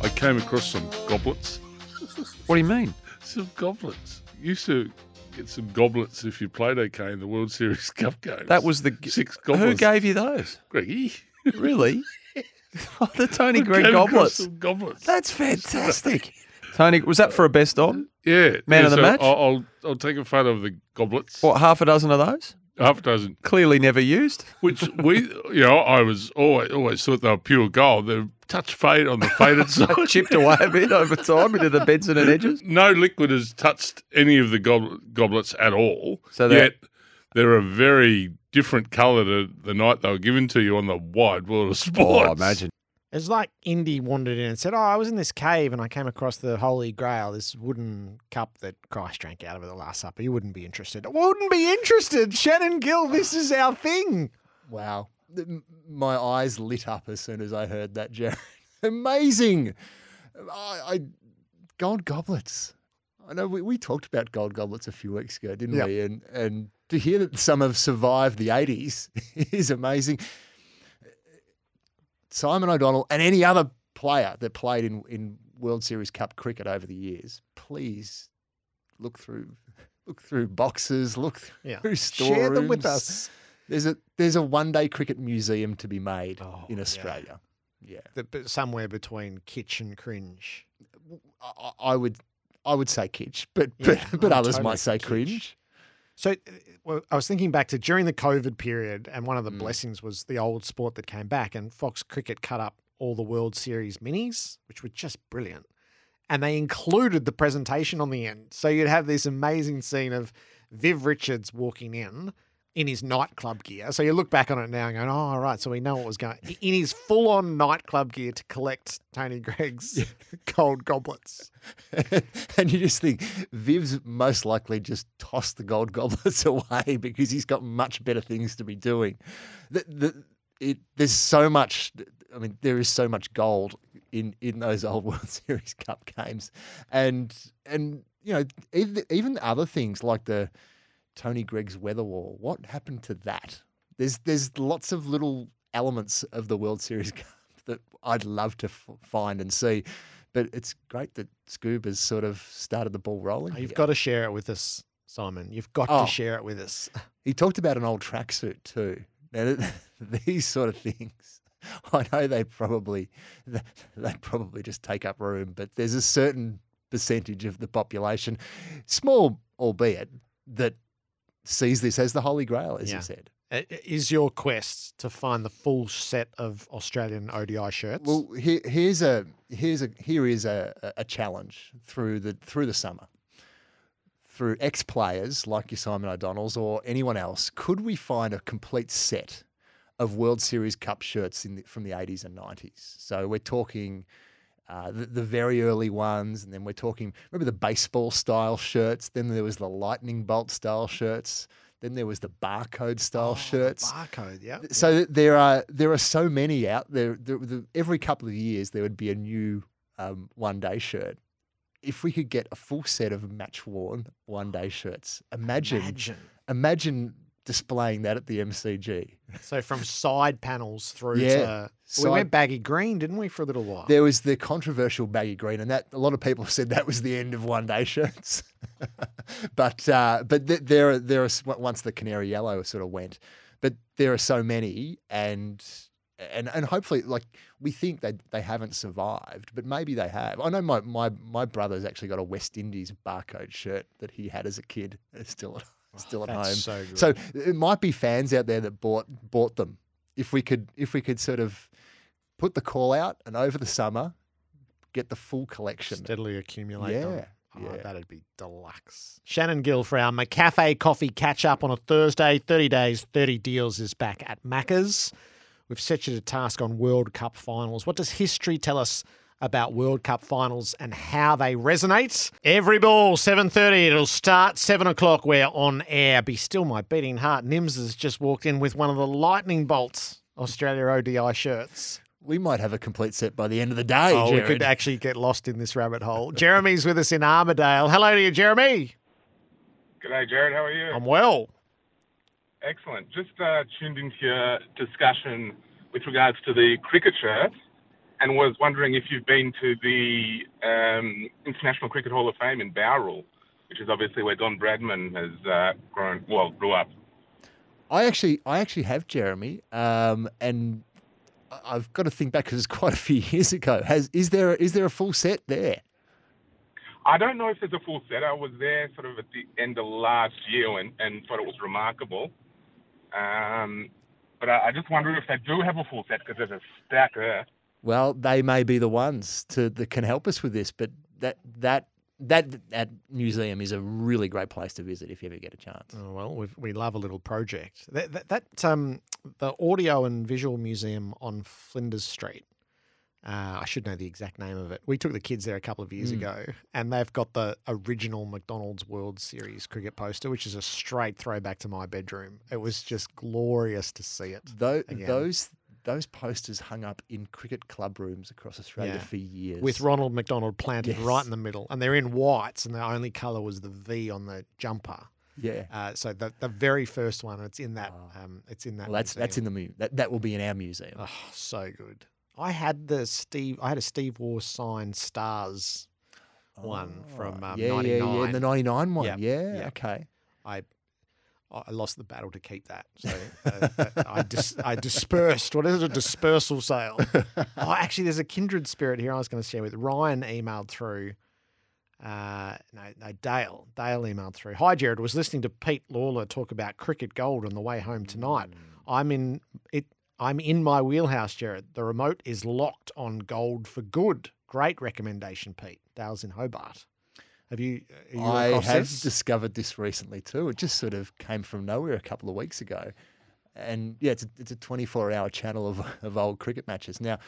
I came across some goblets. What do you mean? Some goblets. Used to get some goblets if you played okay in the World Series Cup games. That was the six goblets. Who gave you those? Greggy? Really? Oh, the Tony Greig goblets. Some goblets. That's fantastic. Tony, was that for a best on? yeah. Man yeah, of the so match? I'll, I'll I'll take a photo of the goblets. What, half a dozen of those? Half a dozen. Clearly never used. Which we, you know, I was always always thought they were pure gold. They're touch fade on the faded side. Chipped away a bit over time into the Benson and Edges. no liquid has touched any of the gob- goblets at all. So they're- yet they're a very different colour to the night they were given to you on the wide world of oh, sports. Oh, imagine. It's like Indy wandered in and said, "Oh, I was in this cave and I came across the Holy Grail, this wooden cup that Christ drank out of at the Last Supper. You wouldn't be interested. Wouldn't be interested. Shannon Gill, this is our thing. Wow. My eyes lit up as soon as I heard that, Jared. Amazing. I, I gold goblets. I know we, we talked about gold goblets a few weeks ago, didn't Yep. we? And and to hear that some have survived the 80s is amazing. Simon O'Donnell and any other player that played in, in World Series Cup cricket over the years, please look through look through boxes, look Yeah. through storerooms. Share them with us. There's a there's a one day cricket museum to be made Oh, in. Australia. Yeah, The- somewhere between kitsch and cringe. I, I- I would I would say kitsch, but Yeah, but, but oh, others totally might say kitsch. cringe. So, uh, well, I was thinking back to during the COVID period, and one of the Mm. blessings was the old sport that came back, and Fox Cricket cut up all the World Series minis, which were just brilliant. And they included the presentation on the end. So you'd have this amazing scene of Viv Richards walking in in his nightclub gear. So you look back on it now and going, oh, all right, so we know what was going in his full on nightclub gear to collect Tony Greig's gold goblets. and you just think Viv's most likely just tossed the gold goblets away because he's got much better things to be doing. The, the, it, there's so much. I mean, there is so much gold in in those old World Series Cup games, and and you know even, even other things like the Tony Greig's weather wall. What happened to that? There's there's lots of little elements of the World Series that I'd love to f- find and see. But it's great that Scoob has sort of started the ball rolling. Oh, You've here. got to share it with us, Simon. You've got Oh. to share it with us. He talked about an old tracksuit too. Now, these sort of things, I know they probably they probably just take up room, but there's a certain percentage of the population, small albeit, that sees this as the holy grail, as Yeah. you said. Is your quest to find the full set of Australian ODI shirts? Well, here, here's a here's a here is a, a- challenge through the through the summer. Through ex players like your Simon O'Donnell's or anyone else, could we find a complete set of World Series Cup shirts in the, from the 80s and 90s? So we're talking uh, the, the very early ones, and then we're talking remember the baseball style shirts. Then there was the lightning bolt style shirts. Then there was the barcode style Oh, shirts. barcode, yeah. So th- there are there are so many out there. there the, every couple of years there would be a new um, one day shirt. If we could get a full set of match worn one day shirts, imagine, imagine Imagine. Displaying that at the MCG. So from side panels through Yeah, to we went baggy green, didn't we, for a little while? There was the controversial baggy green, and that a lot of people said that was the end of one day shirts. but uh, but th- there are there are once the canary yellow sort of went, but there are so many, and and and hopefully like we think they they haven't survived, but maybe they have. I know my my my brother's actually got a West Indies barcode shirt that he had as a kid, It's still at still at Oh, home. so good. So it might be fans out there that bought bought them. If we could if we could sort of put the call out and over the summer get the full collection. steadily accumulate them. Yeah, Oh, yeah. that'd be deluxe. Shannon Gill for our McCafe coffee catch up on a Thursday. 30 days, 30 deals is back at Macca's. We've set you to task on World Cup finals. What does history tell us about World Cup finals and how they resonate. Every ball, 7.30. It'll start 7 o'clock. We're on air. Be still my beating heart. Nims has just walked in with one of the lightning bolts Australia ODI shirts. We might have a complete set by the end of the day. Oh, we could actually get lost in this rabbit hole. Jeremy's with us in Armadale. Hello to you, Jeremy. G'day, Jared. How are you? I'm well. Excellent. Just uh, tuned into your discussion with regards to the cricket shirt and was wondering if you've been to the um, International Cricket Hall of Fame in Bowral, which is obviously where Don Bradman has uh, grown, well, grew up. I actually, I actually have Jeremy, um, and I've got to think back because it's quite a few years ago. Has is there is there a full set there? I don't know if there's a full set. I was there sort of at the end of last year and, and thought it was remarkable. Um, but I, I just wonder if they do have a full set because there's a stack there. Well, they may be the ones to that can help us with this, but that that that that museum is a really great place to visit if you ever get a chance. Oh, well, we we love a little project. That, that, that um, the Audio and Visual Museum on Flinders Street. Uh, I should know the exact name of it. We took the kids there a couple of years Mm. ago, and they've got the original McDonald's World Series cricket poster, which is a straight throwback to my bedroom. It was just glorious to see it. Tho- Again. those those posters hung up in cricket club rooms across Australia Yeah. for years. with Ronald McDonald planted right in the middle, and they're in whites, and the only color was the V on the jumper. yeah. Uh, so the the very first one, it's in that Ah. um, it's in that. Well, that's that's in the mu- that that will be in our museum. Oh, so good. I had the Steve. I had a Steve Waugh signed stars. one from, Oh, um, yeah, yeah, yeah, the ninety nine one. Yep, Yeah, yep. okay. I I lost the battle to keep that. So uh, uh, I dis- I dispersed. What is it? A dispersal sale. oh, actually, there's a kindred spirit here. I was going to share with Ryan. Emailed through. Uh, no, no, Dale. Dale emailed through. Hi, Jared. Was listening to Pete Lawler talk about cricket gold on the way home tonight. I'm in it. I'm in my wheelhouse, Jared. The remote is locked on gold for good. Great recommendation, Pete. Dale's in Hobart. Have you? Are you I have this? discovered this recently too. It just sort of came from nowhere a couple of weeks ago, and yeah, it's a, it's a 24 hour channel of of old cricket matches. Now,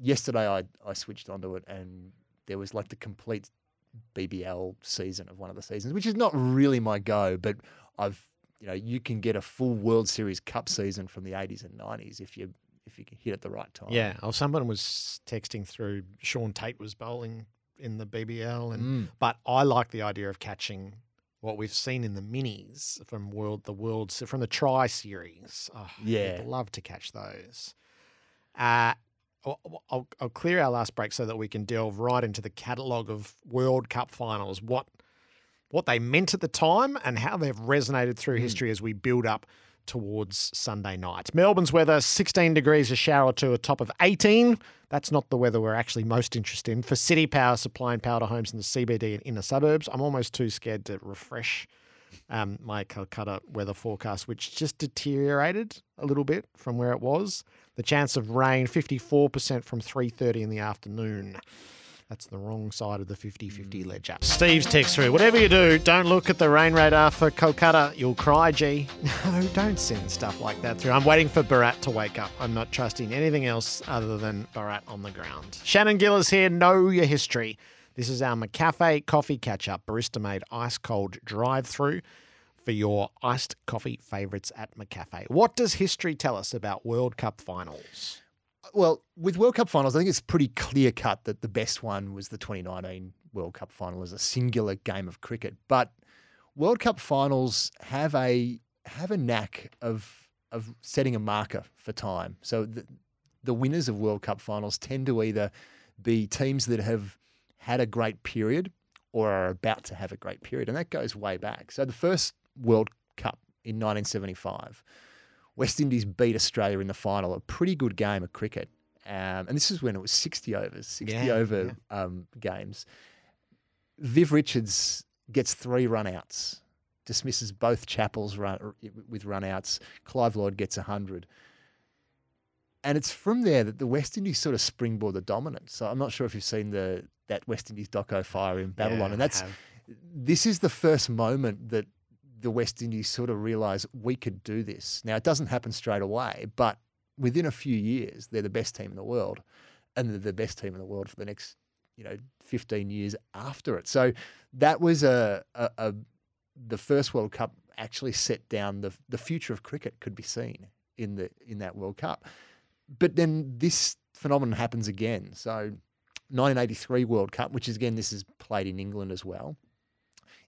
yesterday I I switched onto it, and there was like the complete BBL season of one of the seasons, which is not really my go, but I've you know you can get a full World Series Cup season from the 80s and 90s if you if you can hit at the right time. Yeah. Oh, someone was texting through. Shaun Tait was bowling in the BBL, and Mm. but I like the idea of catching what we've seen in the minis from world the world from the Tri Series. Oh, Yeah. I'd love to catch those. Uh, I'll, I'll, I'll clear our last break so that we can delve right into the catalogue of World Cup finals. What what they meant at the time and how they've resonated through history as we build up towards Sunday night. Melbourne's weather 16 degrees, a shower or two, a top of 18. That's not the weather we're actually most interested in. For City Power supplying power to homes in the CBD and inner suburbs, I'm almost too scared to refresh um, my Calcutta weather forecast, which just deteriorated a little bit from where it was. The chance of rain 54% from 3:30 in the afternoon. That's the wrong side of the 50-50 mm. ledger. Steve's text through. Whatever you do, don't look at the rain radar for Kolkata. You'll cry, G. No, don't send stuff like that through. I'm waiting for Bharat to wake up. I'm not trusting anything else other than Bharat on the ground. Shannon Gill is here. Know your history. This is our McCafe coffee catch up, barista made ice cold drive through for your iced coffee favourites at McCafe. What does history tell us about World Cup finals? Well, with World Cup finals, I think it's pretty clear cut that the best one was the 2019 World Cup final as a singular game of cricket. But World Cup finals have a have a knack of of setting a marker for time. So the, the winners of World Cup finals tend to either be teams that have had a great period or are about to have a great period, and that goes way back. So the first World Cup in 1975. West Indies beat Australia in the final, a pretty good game of cricket. Um, and this is when it was 60 overs, 60 Yeah, over Um, games. Viv Richards gets three runouts, dismisses both Chappell's run, with runouts. Clive Lloyd gets 100. And it's from there that the West Indies sort of springboard the dominance. So I'm not sure if you've seen the that West Indies doco fire in Babylon. Yeah, and that's this is the first moment that the West Indies sort of realise we could do this. Now, it doesn't happen straight away, but within a few years, they're the best team in the world. and they're the best team in the world for the next you know 15 years after it. So that was a, a, a the first World Cup actually set down the the future of cricket could be seen in the in that World Cup. But then this phenomenon happens again. So 1983 World Cup, which is again this is played in England as well.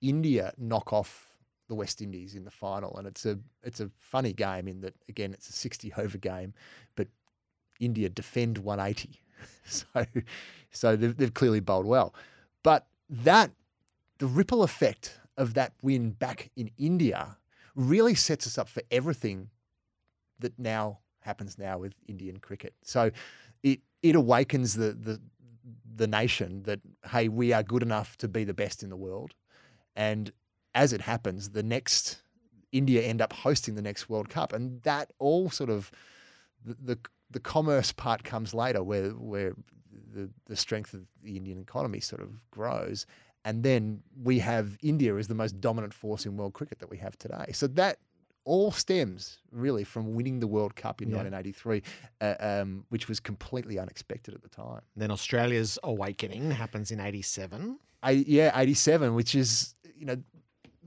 India knock off the West Indies in the final, and it's a it's a funny game in that again it's a 60 over game, but India defend 180, so so they've, they've clearly bowled well, but that the ripple effect of that win back in India really sets us up for everything that now happens now with Indian cricket. So it it awakens the the the nation that hey we are good enough to be the best in the world, and as it happens, the next India end up hosting the next World Cup, and that all sort of the the, the commerce part comes later, where where the, the strength of the Indian economy sort of grows. And then we have India as the most dominant force in world cricket that we have today. So that all stems really from winning the World Cup in Yeah. 1983, uh, um, which was completely unexpected at the time. Then Australia's awakening happens in 87. I, yeah, 87, which is, you know,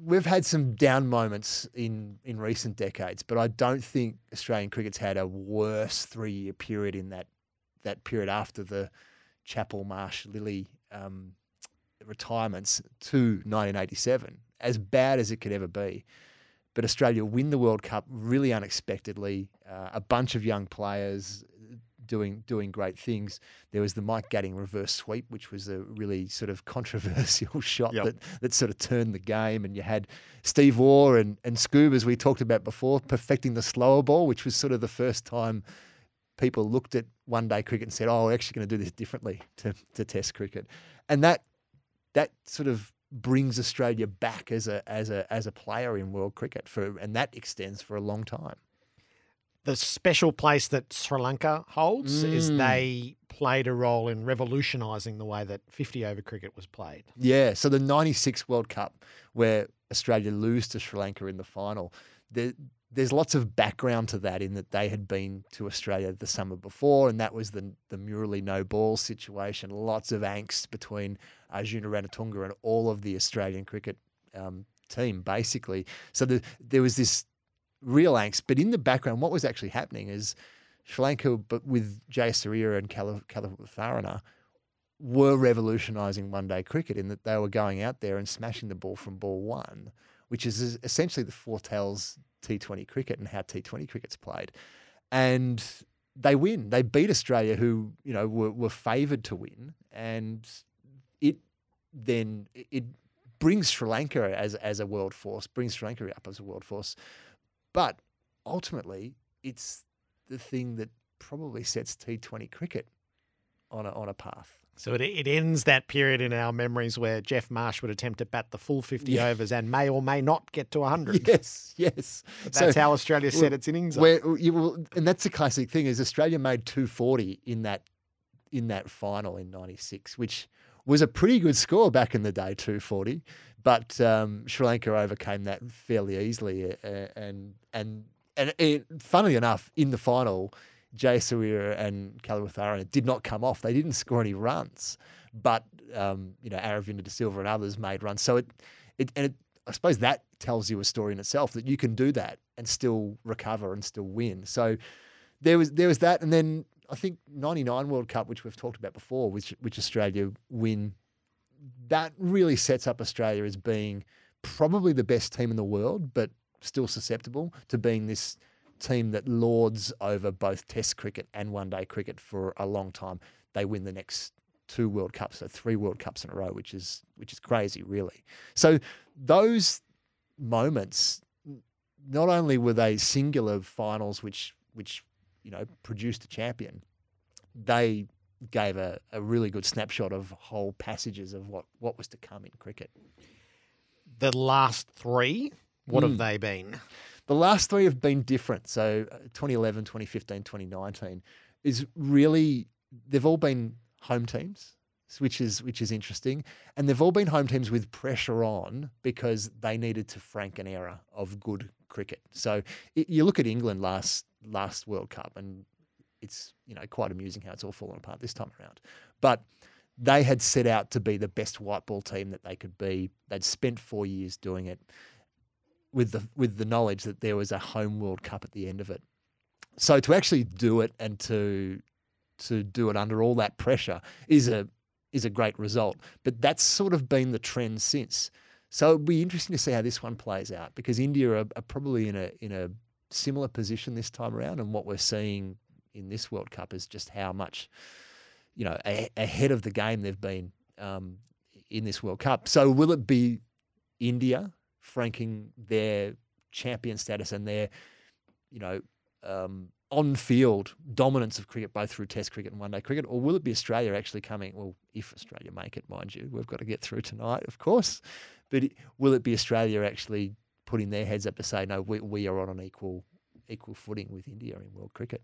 we've had some down moments in, in recent decades, but I don't think Australian cricket's had a worse three year period in that, that period after the Chappell Marsh Lillee um, retirements to 1987, as bad as it could ever be. But Australia win the World Cup really unexpectedly. Uh, a bunch of young players doing doing great things. There was the Mike Gatting reverse sweep, which was a really sort of controversial shot Yep. that, that sort of turned the game. And you had Steve Waugh and, and Scoob, as we talked about before, perfecting the slower ball, which was sort of the first time people looked at one day cricket and said, "Oh, we're actually going to do this differently to, to Test cricket," and that that sort of brings Australia back as a as a as a player in world cricket for, and that extends for a long time. The special place that Sri Lanka holds is Mm. they played a role in revolutionising the way that 50 over cricket was played. Yeah, so the '96 World Cup, where Australia lose to Sri Lanka in the final, there, there's lots of background to that in that they had been to Australia the summer before, and that was the the Murali no ball situation. Lots of angst between Arjuna Ranatunga and all of the Australian cricket um, team, basically. So the, there was this real angst, but in the background, what was actually happening is Sri Lanka, but with Jayasuriya and Kaluwitharana, were revolutionising one day cricket in that they were going out there and smashing the ball from ball one, which is essentially the foretells T20 cricket and how T20 cricket's played. And they win. They beat Australia, who you know were, were favoured to win, and it then it brings Sri Lanka as as a world force, brings Sri Lanka up as a world force. But ultimately, it's the thing that probably sets T20 cricket on a on a path. So it, it ends that period in our memories where Geoff Marsh would attempt to bat the full 50 Yeah. overs and may or may not get to 100. Yes, yes. That's So- how Australia set well, its innings up. Where you will, and that's the classic thing is Australia made 240 in that in that final in '96, which was a pretty good score back in the day, 240. But um, Sri Lanka overcame that fairly easily, uh, and and and it, funnily enough, in the final, Jayasuriya and Kaluwitharana did not come off. They didn't score any runs, but um, you know Aravinda De Silva and others made runs. So it it and it, I suppose that tells you a story in itself that you can do that and still recover and still win. So there was there was that, and then I think '99 World Cup, which we've talked about before, which which Australia win. That really sets up Australia as being probably the best team in the world, but still susceptible to being this team that lords over both Test cricket and One Day cricket for a long time. They win the next two World Cups, so three World Cups in a row, which is which is crazy, really. So those moments, not only were they singular finals, which which you know produced a champion, they gave a, a really good snapshot of whole passages of what, what was to come in cricket. the last three, what Hmm. have they been? The last three have been different. So uh, 2011, 2015, 2019 is really they've all been home teams, which is which is interesting, and they've all been home teams with pressure on because they needed to frank an era of good cricket. So i- you look at England last last World Cup, and it's you know quite amusing how it's all fallen apart this time around. But they had set out to be the best white ball team that they could be. They'd spent four years doing it with the with the knowledge that there was a home World Cup at the end of it. So to actually do it and to to do it under all that pressure is a is a great result. But that's sort of been the trend since. So it'll be interesting to see how this one plays out because India are, are probably in a in a similar position this time around, and what we're seeing in this World Cup is just how much you know a, ahead of the game they've been um, in this World Cup. So will it be India franking their champion status and their you know um, on-field dominance of cricket, both through Test cricket and one-day cricket, or will it be Australia actually coming? Well, if Australia make it, mind you, we've got to get through tonight, of course. But will it be Australia actually putting their heads up to say, no, we, we are on an equal equal footing with India in world cricket?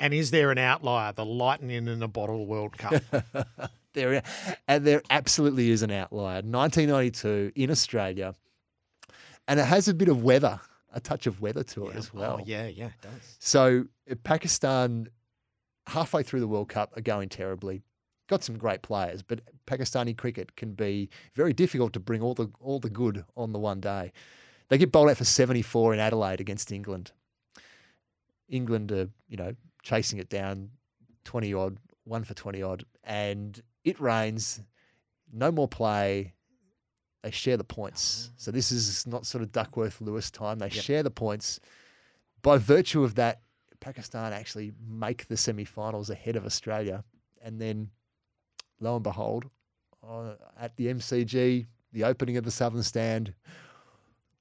And is there an outlier, the lightning in a bottle World Cup? there, and there absolutely is an outlier. 1992 in Australia, and it has a bit of weather, a touch of weather to it Yeah. as well. Oh, yeah, yeah, it does. So uh, Pakistan, halfway through the World Cup, are going terribly. Got some great players, but Pakistani cricket can be very difficult to bring all the all the good on the one day. They get bowled out for 74 in Adelaide against England. England are, you know, chasing it down 20 odd, one for 20 odd, and it rains, no more play. They share the points. So this is not sort of Duckworth Lewis time. They share the points. By virtue of that, Pakistan actually make the semi finals ahead of Australia. And then, lo and behold, uh, at the MCG, the opening of the Southern Stand,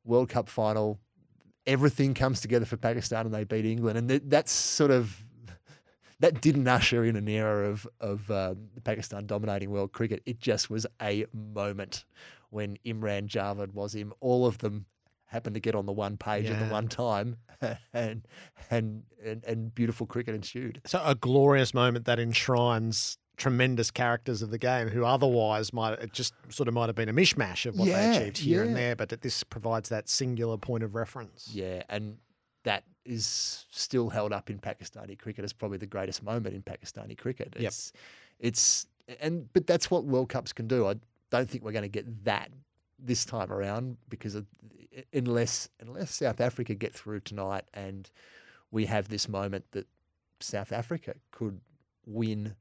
World Cup final, everything comes together for Pakistan and they beat England. And th- that's sort of that didn't usher in an era of of uh, Pakistan dominating world cricket. It just was a moment when Imran Javed Wasim. All of them happened to get on the one page at the one time, and, and and and beautiful cricket ensued. So a glorious moment that enshrines tremendous characters of the game who otherwise might it just sort of might have been a mishmash of what Yeah, they achieved here and there, but that this provides that singular point of reference. Yeah, and that is still held up in Pakistani cricket as probably the greatest moment in Pakistani cricket. Yep. It's it's and but that's what World Cups can do. I don't think we're going to get that this time around because of, unless unless South Africa get through tonight and we have this moment that South Africa could win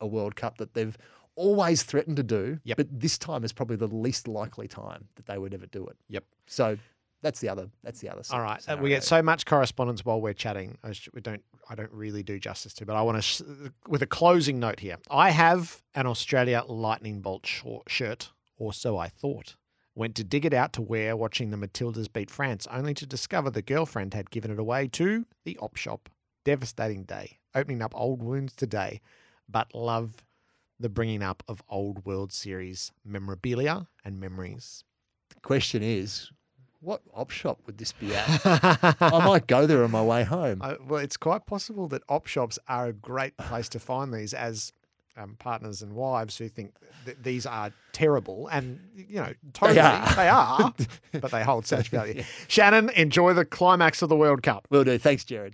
a World Cup that they've always threatened to do, Yep. but this time is probably the least likely time that they would ever do it. Yep. So that's the other. That's the other. All right, uh, we get so much correspondence while we're chatting. I we don't, I don't really do justice to, but I want to, sh- with a closing note here. I have an Australia lightning bolt short shirt, or so I thought. Went to dig it out to wear watching the Matildas beat France, only to discover the girlfriend had given it away to the op shop. Devastating day, opening up old wounds today, but love the bringing up of old World Series memorabilia and memories. The question is, what op shop would this be at? I might go there on my way home. Uh, well, it's quite possible that op shops are a great place to find these as um, partners and wives who think that these are terrible, and you know, totally are. they are, but they hold such value. Shannon, enjoy the climax of the World Cup. Will do. Thanks, Jared.